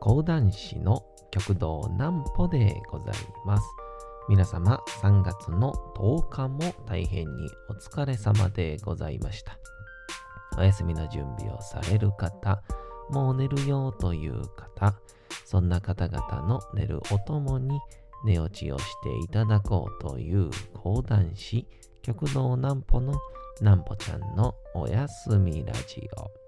講談師の極道南歩でございます。皆様3月の10日も大変にお疲れ様でございました。お休みの準備をされる方、もう寝るよという方、そんな方々の寝るおともに寝落ちをしていただこうという講談師、極道南歩の南歩ちゃんのおやすみラジオ。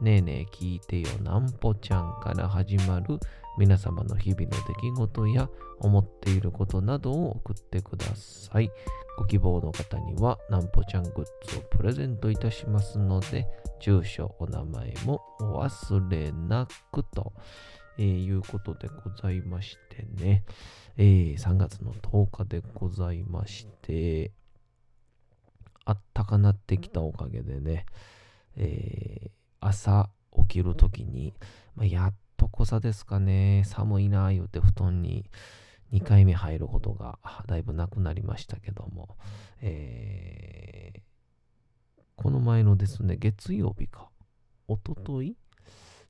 ねえねえ聞いてよなんぽちゃんから始まる皆様の日々の出来事や思っていることなどを送ってください。ご希望の方にはなんぽちゃんグッズをプレゼントいたしますので、住所、お名前もお忘れなくと、えー、いうことでございましてね、えー、3月の10日でございまして、あったかなってきたおかげでね、えー、朝起きるときに、まあ、やっとこさですかね、寒いな言うて布団に2回目入ることがだいぶなくなりましたけども、えー、この前のですね、月曜日か、おととい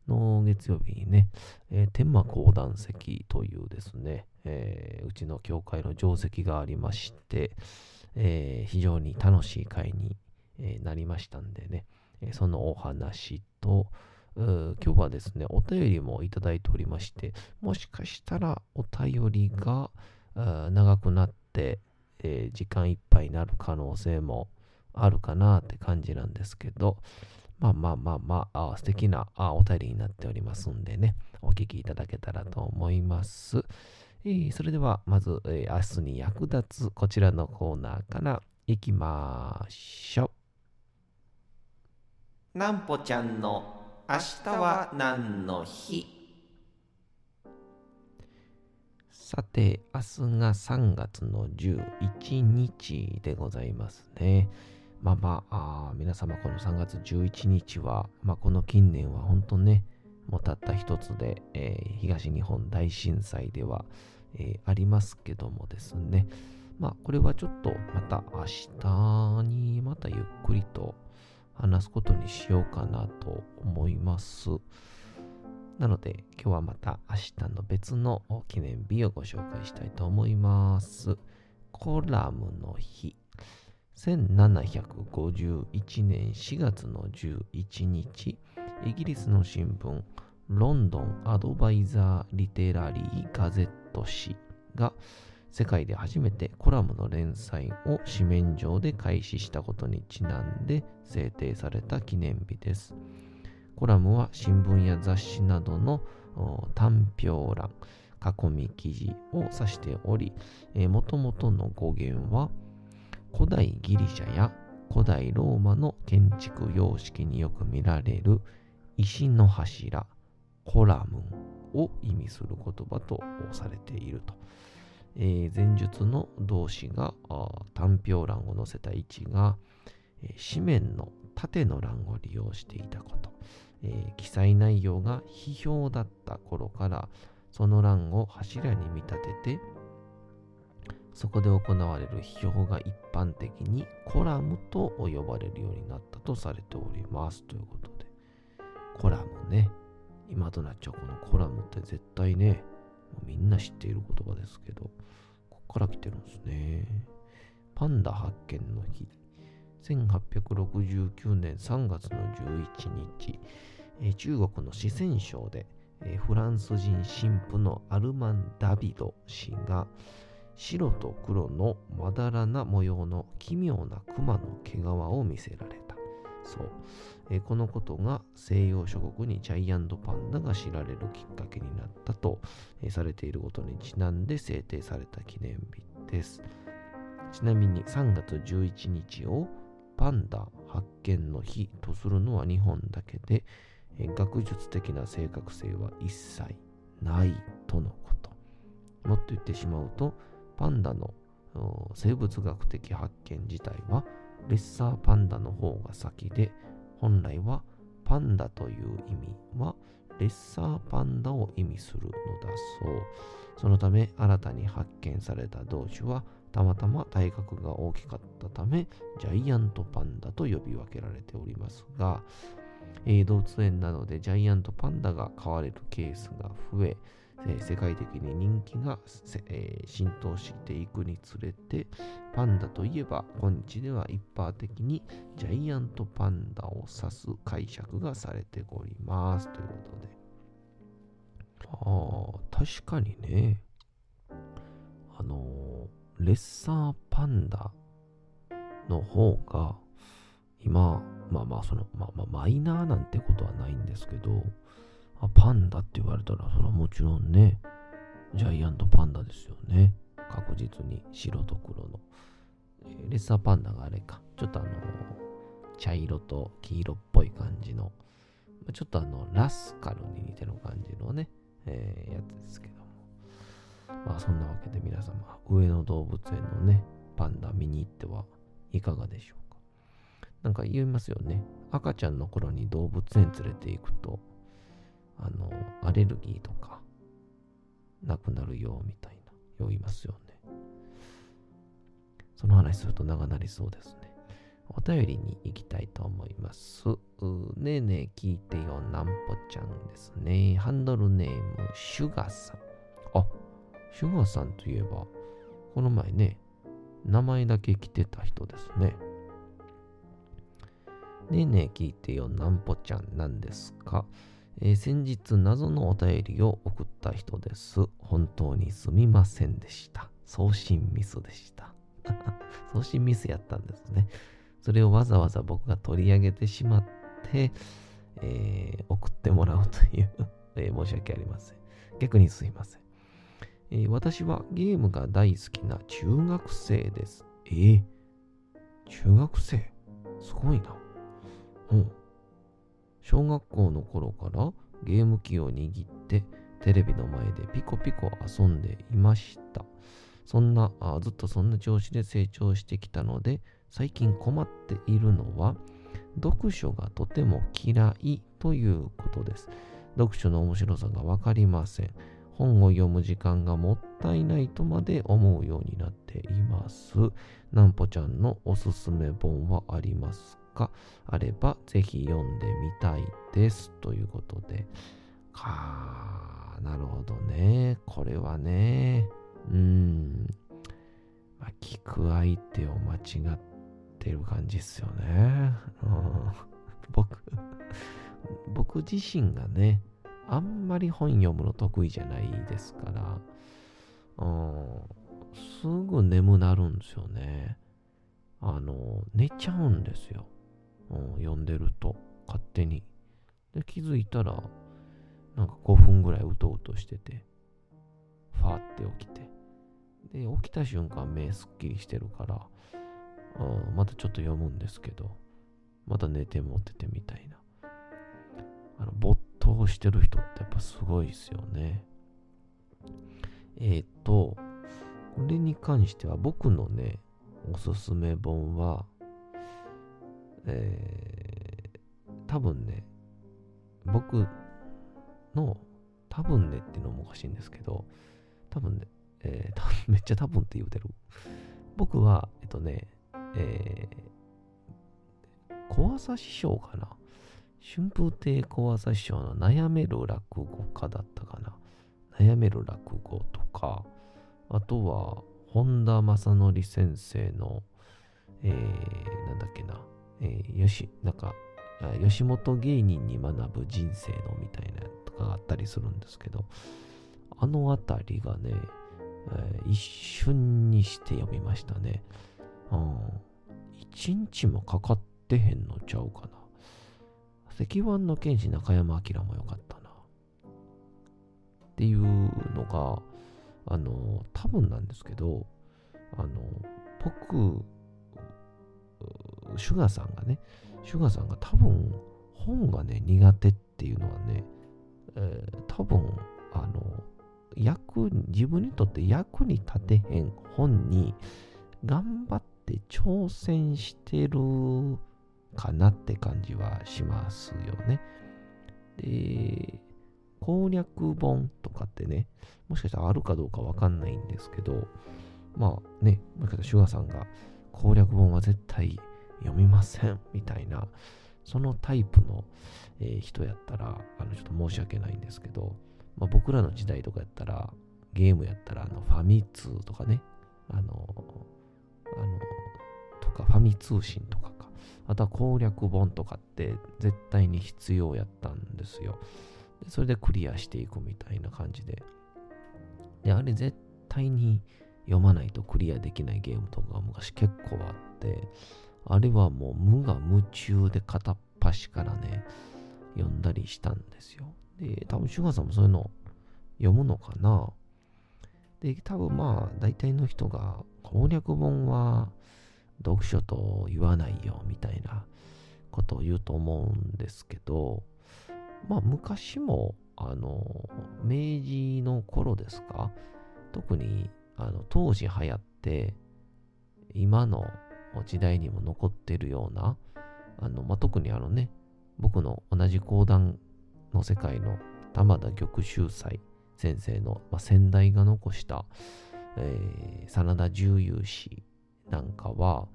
の月曜日にね、えー、天満講談席というですね、えー、うちの教会の定石がありまして、えー、非常に楽しい会に、えなりましたんでね、そのお話と、今日はですね、お便りもいただいておりまして、もしかしたらお便りが長くなって、えー、時間いっぱいになる可能性もあるかなって感じなんですけど、まあまあまあまあ、あ素敵なあお便りになっておりますんでね、お聞きいただけたらと思います。えー、それでは、まず、えー、明日に役立つこちらのコーナーからいきましょう。なんぽちゃんの明日は何の日？さて、明日が3月の11日でございますね。まあまあ、皆様この3月11日は、まあこの近年は本当ね、もうたった一つで、えー、東日本大震災では、えー、ありますけどもですね。まあこれはちょっとまた明日にまたゆっくりと話すことにしようかなと思います。なので今日はまた明日の別の記念日をご紹介したいと思います。コラムの日。1751年4月の11日、イギリスの新聞、ロンドンアドバイザー・リテラリー・ガゼット誌が世界で初めてコラムの連載を紙面上で開始したことにちなんで制定された記念日です。コラムは新聞や雑誌などの単評欄、囲み記事を指しており、もともとの語源は古代ギリシャや古代ローマの建築様式によく見られる石の柱、コラムを意味する言葉とされていると。えー、前述の動詞が単表欄を載せた位置が、えー、紙面の縦の欄を利用していたこと、えー、記載内容が批評だった頃からその欄を柱に見立ててそこで行われる批評が一般的にコラムと呼ばれるようになったとされております。ということで。コラムね。今となっちゃうこのコラムって絶対ねみんな知っている言葉ですけど、ここから来てるんですね。パンダ発見の日。1869年3月の11日、えー、中国の四川省で、えー、フランス人神父のアルマン・ダビド氏が白と黒のまだらな模様の奇妙な熊の毛皮を見せられた。そう。えこのことが西洋諸国にジャイアントパンダが知られるきっかけになったと、えされていることにちなんで制定された記念日です。ちなみに3月11日をパンダ発見の日とするのは日本だけで、え学術的な正確性は一切ないとのこと。もっと言ってしまうと、パンダの生物学的発見自体は、レッサーパンダの方が先で、本来はパンダという意味は、レッサーパンダを意味するのだそう。そのため、新たに発見された同種は、たまたま体格が大きかったため、ジャイアントパンダと呼び分けられておりますが、えー、動物園などでジャイアントパンダが飼われるケースが増え、世界的に人気が、え、浸透していくにつれて、パンダといえば今日では一般的にジャイアントパンダを指す解釈がされておりますということで。ああ、確かにね、あのレッサーパンダの方が今、まあまあその、まあまあマイナーなんてことはないんですけど、あパンダって言われたら、それはもちろんね、ジャイアントパンダですよね。確実に白と黒の。レッサーパンダがあれか。ちょっとあの、茶色と黄色っぽい感じの、ちょっとあの、ラスカルに似てる感じのね、えー、やつですけども。まあそんなわけで皆様、上野動物園のね、パンダ見に行ってはいかがでしょうか。なんか言いますよね。赤ちゃんの頃に動物園連れて行くと、あの、アレルギーとか、なくなるよみたいな、言いますよね。その話すると長なりそうですね。お便りに行きたいと思います。ねえねえ聞いてよ、なんぽちゃんですね。ハンドルネーム、シュガーさん。あ、シュガーさんといえば、この前ね、名前だけ来てた人ですね。ねえねえ聞いてよ、なんぽちゃんなんですか、えー、先日謎のお便りを送った人です。本当にすみませんでした。送信ミスでした。送信ミスやったんですね。それをわざわざ僕が取り上げてしまって、えー、送ってもらうという えー、申し訳ありません。逆にすいません、えー、私はゲームが大好きな中学生です。えー、中学生？すごいな。うん。小学校の頃からゲーム機を握ってテレビの前でピコピコ遊んでいました。そんなあ、ずっとそんな調子で成長してきたので、最近困っているのは、読書がとても嫌いということです。読書の面白さがわかりません。本を読む時間がもったいないとまで思うようになっています。なんぽちゃんのおすすめ本はありますかあればぜひ読んでみたいです。ということで。かー、なるほどね。これはね。うん。まあ、聞く相手を間違ってる感じっすよね。うん、僕、僕自身がね、あんまり本読むの得意じゃないですから、うん、すぐ眠なるんですよね。あの、寝ちゃうんですよ。うん、読んでると、勝手に。で、気づいたら、なんか5分ぐらいうとうとしてて、ファーって起きて。で、起きた瞬間目すっきりしてるから、うん、またちょっと読むんですけど、また寝て持っててみたいな。あの、没頭してる人ってやっぱすごいですよね。えっ、ー、と、これに関しては僕のね、おすすめ本は、えー、多分ね、僕の、多分ねっていうのもおかしいんですけど、多分ね、えー、めっちゃ多分って言うてる。僕は、えっとね、えー、小朝師匠かな。春風亭小朝師匠の悩める落語家だったかな。悩める落語とか、あとは、本田正則先生の、えー、なんだっけな、えー、よし、なんか、吉本芸人に学ぶ人生のみたいなとかがあったりするんですけど、あのあたりがね、えー、一瞬にして読みましたね。うん。一日もかかってへんのちゃうかな。石腕の剣士中山明もよかったな。っていうのが、あの、多分なんですけど、あの、僕、シュガーさんがね、シュガーさんが多分本がね、苦手っていうのはね、えー、多分、あの、役、自分にとって役に立てへん本に頑張って挑戦してるかなって感じはしますよね。で、攻略本とかってね、もしかしたらあるかどうかわかんないんですけど、まあね、もしかしたらシュガーさんが攻略本は絶対読みませんみたいな、そのタイプの、えー、人やったら、あのちょっと申し訳ないんですけど、まあ、僕らの時代とかやったら、ゲームやったら、あのファミ通とかね、あの、あの、とか、ファミ通信とかか。あとは攻略本とかって絶対に必要やったんですよ。でそれでクリアしていくみたいな感じで。で、あれ絶対に読まないとクリアできないゲームとか昔結構あって、あれはもう無我夢中で片っ端からね、読んだりしたんですよ。で、多分シュガーさんもそういうの読むのかなで、多分まあ、大体の人が攻略本は読書と言わないよみたいなことを言うと思うんですけど、まあ昔も、あの、明治の頃ですか？特にあの当時流行って、今の時代にも残ってるような、あの、まあ、特にあのね、僕の同じ講談の世界の玉田玉秀斎先生の、まあ、先代が残した、えー、真田重勇士なんかは、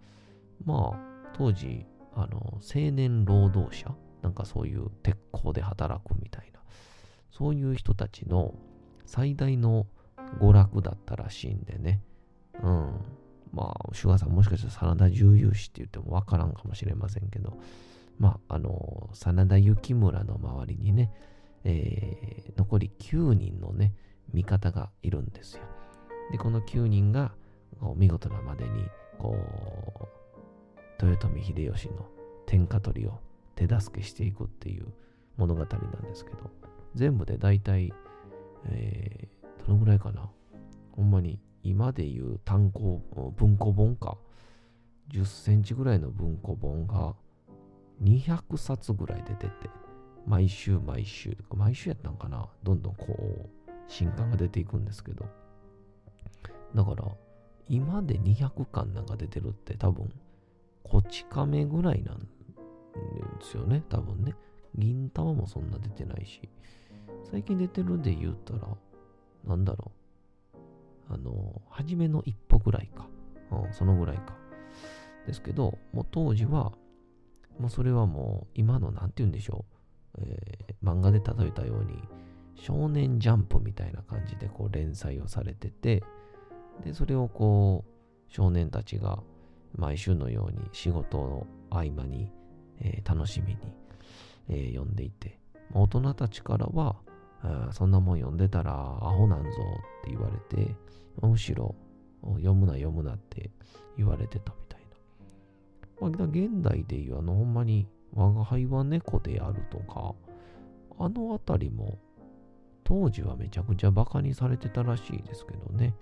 まあ、当時、あの、青年労働者、なんかそういう鉄鋼で働くみたいな、そういう人たちの最大の娯楽だったらしいんでね。うん。まあ、シュガーさんもしかしたら真田重勇士って言ってもわからんかもしれませんけど、まあ、あの、真田幸村の周りにね、えー、残り9人のね、味方がいるんですよ。で、この9人が、見事なまでに、こう、豊臣秀吉の天下取りを手助けしていくっていう物語なんですけど、全部で大体、えー、どのぐらいかな？ほんまに今でいう単行、文庫本か。10センチぐらいの文庫本が200冊ぐらい出てて、毎週毎週、毎週やったんかなどんどんこう、新刊が出ていくんですけど。だから、今で200巻なんか出てるって多分、こち亀ぐらいなんですよね。多分ね。銀玉もそんな出てないし。最近出てるで言ったら、なんだろう。あの、初めの一歩ぐらいか。うん、そのぐらいか。ですけど、もう当時は、もうそれはもう今の何て言うんでしょう、えー、漫画で例えたように少年ジャンプみたいな感じでこう連載をされててでそれをこう少年たちが毎週のように仕事の合間に、えー、楽しみに、えー、読んでいて大人たちからはそんなもん読んでたらアホなんぞって言われてむしろ読むな読むなって言われてたまあ、現代でいうあの、ほんまに、我が輩は猫であるとか、あのあたりも、当時はめちゃくちゃバカにされてたらしいですけどね。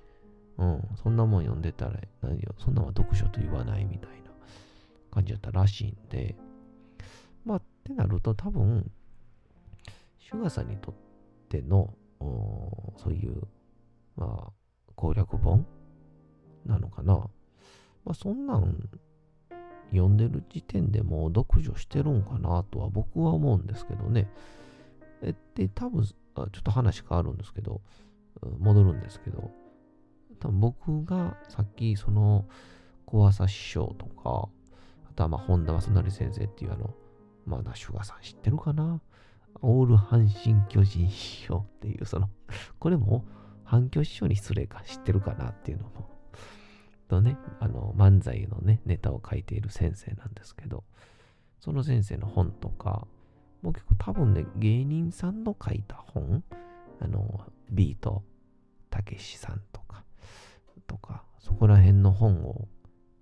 うん、そんなもん読んでたら、何よ、そんなは読書と言わないみたいな感じだったらしいんで、まあ、ってなると多分、シュガさんにとっての、そういう、まあ、攻略本なのかな。まあ、そんなん読んでる時点でもう読書してるんかなとは僕は思うんですけどね。えで、多分、ちょっと話変わるんですけど、戻るんですけど、多分僕がさっきその小朝師匠とか、あとはまあ本田正成先生っていうあの、まあ、ナシュガさん知ってるかなオール阪神巨人師匠っていう、その、これも反響師匠に失礼か知ってるかなっていうのもとね、あの、漫才のね、ネタを書いている先生なんですけど、その先生の本とか、もう結構多分ね、芸人さんの書いた本、あの、ビートたけしさんとか、とか、そこら辺の本を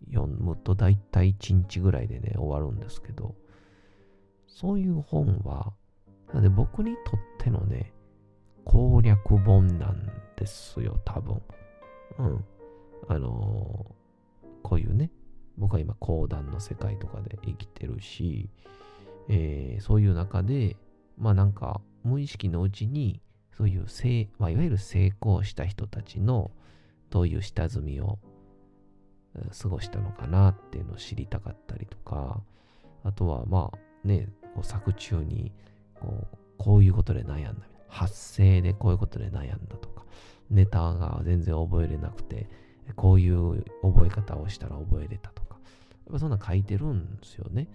読むと大体1日ぐらいでね、終わるんですけど、そういう本は、なんで僕にとってのね、攻略本なんですよ、多分。うん。あのー、こういうね、僕は今講談の世界とかで生きてるし、えー、そういう中で、まあなんか無意識のうちにそういう成、まあ、いわゆる成功した人たちのどういう下積みを過ごしたのかなっていうのを知りたかったりとか、あとはまあね、作中にこうこういうことで悩んだみたいな。発声でこういうことで悩んだとか、ネタが全然覚えれなくて、こういう覚え方をしたら覚えれたとか、やっぱそんな書いてるんですよね。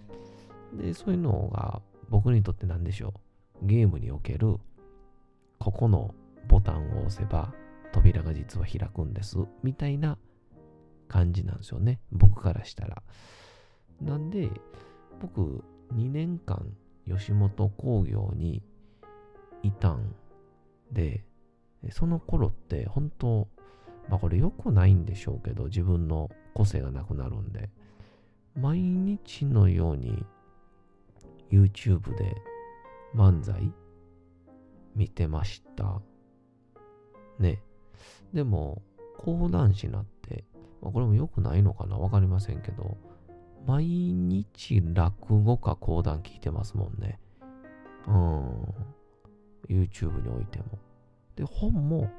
で、そういうのが僕にとって何でしょう。ゲームにおける、ここのボタンを押せば扉が実は開くんです。みたいな感じなんですよね。僕からしたら。なんで、僕、2年間、吉本興業にいたんで、その頃って本当、まあこれ良くないんでしょうけど、自分の個性がなくなるんで、毎日のように YouTube で漫才見てました。ね。でも、講談師になって、まあ、これも良くないのかなわかりませんけど、毎日落語か講談聞いてますもんね。うん。YouTube においても。で、本も、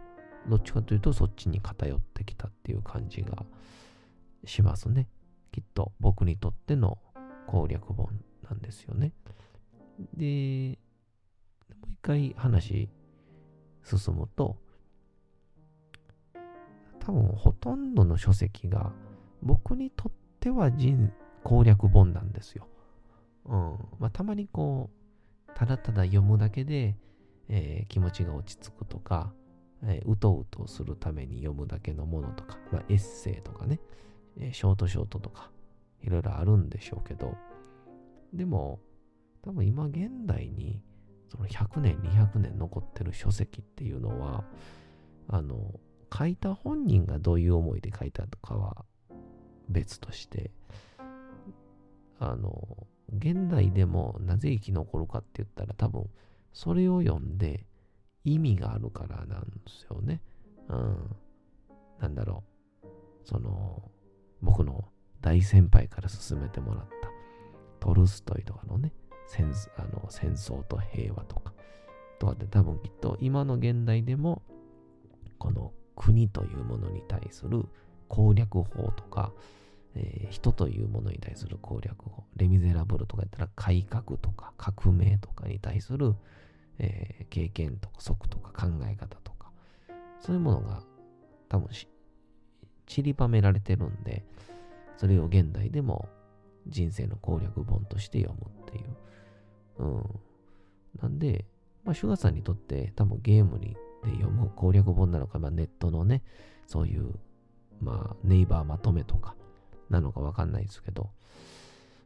どっちかというとそっちに偏ってきたっていう感じがしますね。きっと僕にとっての攻略本なんですよね。で、もう一回話進むと、多分ほとんどの書籍が僕にとっては人攻略本なんですよ。うん。まあ、たまにこう、ただただ読むだけで、えー、気持ちが落ち着くとか、えー、うとうとするために読むだけのものとか、まあ、エッセイとかね、えー、ショートショートとか、いろいろあるんでしょうけど、でも、多分今現代に、その100年、200年残ってる書籍っていうのは、あの、書いた本人がどういう思いで書いたとかは別として、あの、現代でもなぜ生き残るかって言ったら多分それを読んで意味があるからなんですよね。うん。なんだろう。その、僕の大先輩から勧めてもらったトルストイとかのね、戦あの戦争と平和とか、とかって多分きっと今の現代でも、この国というものに対する攻略法とか、えー、人というものに対する攻略法、レ・ミゼラブルとか言ったら改革とか革命とかに対する、えー、経験とか則とか考え方とか、そういうものが多分散りばめられてるんで、それを現代でも人生の攻略本として読むっていう。うん。なんで、まあ、シュガーさんにとって多分ゲームにで読む攻略本なのか、まあ、ネットのね、そういう、まあ、ネイバーまとめとか、なのかわかんないですけど、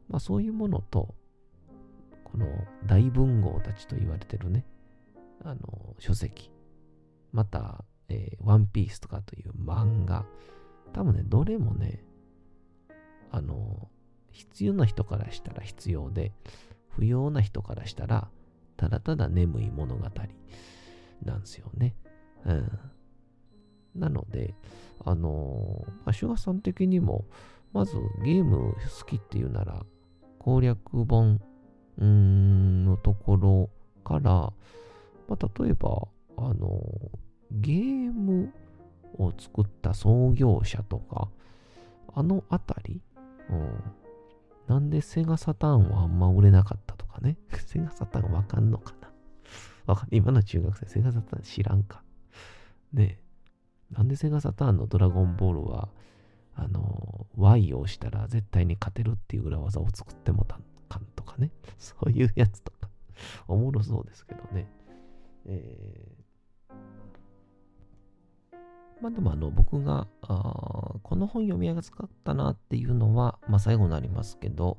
まあそういうものと、この大文豪たちと言われてるね、あの、書籍、また、えー、ワンピースとかという漫画、多分ね、どれもね、あの、必要な人からしたら必要で、不要な人からしたら、ただただ眠い物語なんですよね。うん。なので、あのまあ、シュガさん的にも、まずゲーム好きっていうなら、攻略本のところから、まあ、例えば、あの、ゲームを作った創業者とか、あのあたり、うん、なんでセガサターンはあんま売れなかったとかね。セガサターンわかんのかなわかん今の中学生、セガサターン知らんか。ねえ。なんでセガサターンのドラゴンボールはあの、Y を押したら絶対に勝てるっていう裏技を作ってもたんかんとかね。そういうやつとか。おもろそうですけどね。えー、まあでもあの、僕が、この本読み上がかったなっていうのは、まあ最後になりますけど、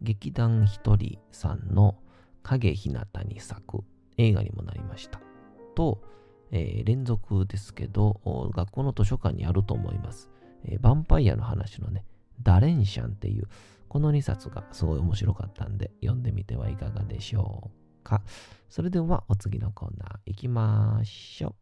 劇団ひとりさんの影ひなたに咲く映画にもなりました。と、えー、連続ですけど、学校の図書館にあると思います。えー、ヴァンパイアの話のね、ダレンシャンっていう、この2冊がすごい面白かったんで、読んでみてはいかがでしょうか。それではお次のコーナー行きましょう。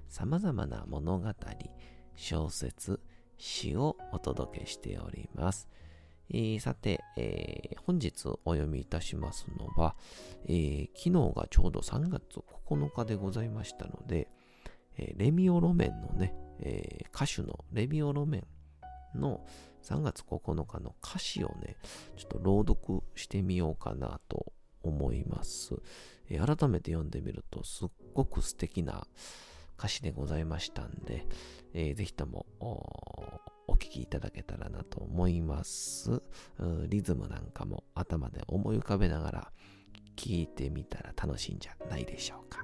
様々な物語、小説、詩をお届けしております。えーさて、えー本日お読みいたしますのは、えー昨日がちょうど3月9日でございましたので、えレミオロメンのね、え歌手のレミオロメンの3月9日の歌詞をね、ちょっと朗読してみようかなと思います。え改めて読んでみると、すっごく素敵な歌詞でございましたんで、えーぜひともおお聞きいただけたらなと思います。リズムなんかも頭で思い浮かべながら聞いてみたら楽しいんじゃないでしょうか。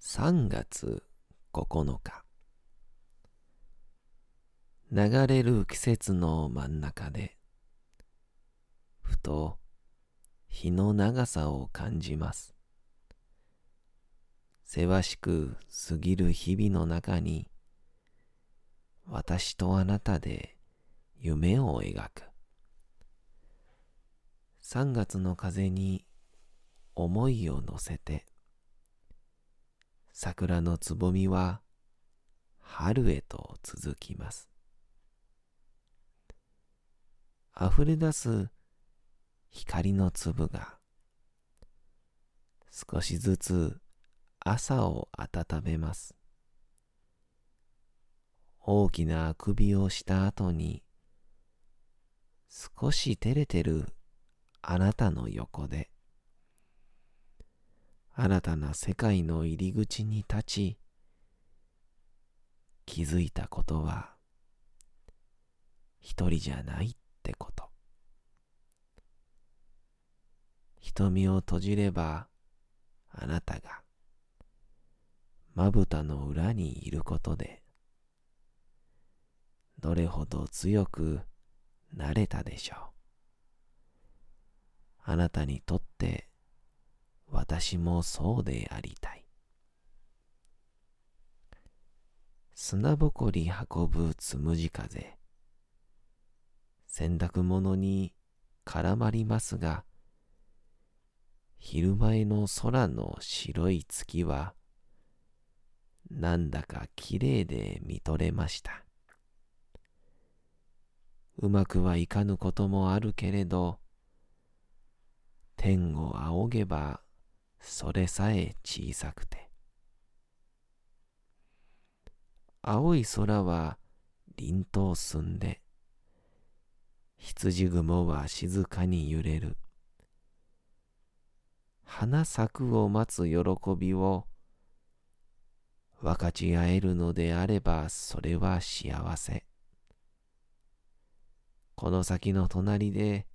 3月9日流れる季節の真ん中でふと日の長さを感じますせわしく過ぎる日々の中に私とあなたで夢を描く3月の風に思いを乗せて桜のつぼみは春へと続きます。溢れ出す光の粒が少しずつ朝を温めます。大きなあくびをした後に少し照れてるあなたの横で新たな世界の入り口に立ち、気づいたことは、一人じゃないってこと。瞳を閉じれば、あなたが、まぶたの裏にいることで、どれほど強くなれたでしょう。あなたにとって、私もそうでありたい。砂ぼこり運ぶつむじ風。洗濯物に絡まりますが、昼前の空の白い月は、なんだかきれいで見とれました。うまくはいかぬこともあるけれど、天を仰げばそれさえ小さくて。青い空は凛と澄んで、羊雲は静かに揺れる。花咲くを待つ喜びを分かち合えるのであればそれは幸せ。この先の隣で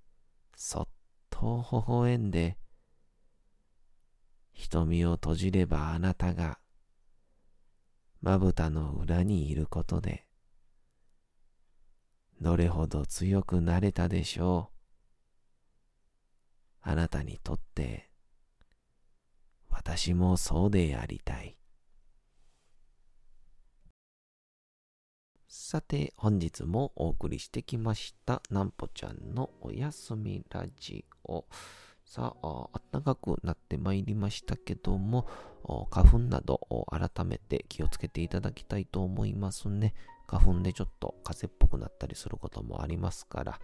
そっと微笑んで、瞳を閉じればあなたがまぶたの裏にいることでどれほど強くなれたでしょう？あなたにとって私もそうでありたい。さて本日もお送りしてきましたなんぽちゃんのおやすみラジオ。さあ、あったかくなってまいりましたけども、花粉など改めて気をつけていただきたいと思いますね。花粉でちょっと風邪っぽくなったりすることもありますから、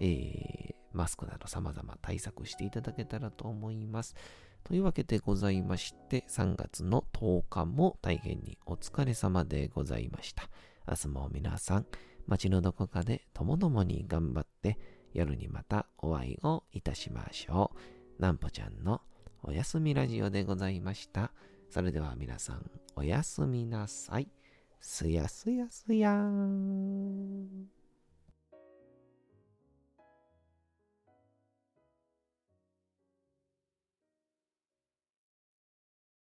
えーマスクなど様々対策していただけたらと思います。というわけでございまして、3月の10日も大変にお疲れ様でございました。明日も皆さん、街のどこかでともどもに頑張って、夜にまたお会いをいたしましょう。なんぽちゃんのおやすみラジオでございました。それでは皆さん、おやすみなさい。すやすやすやーん。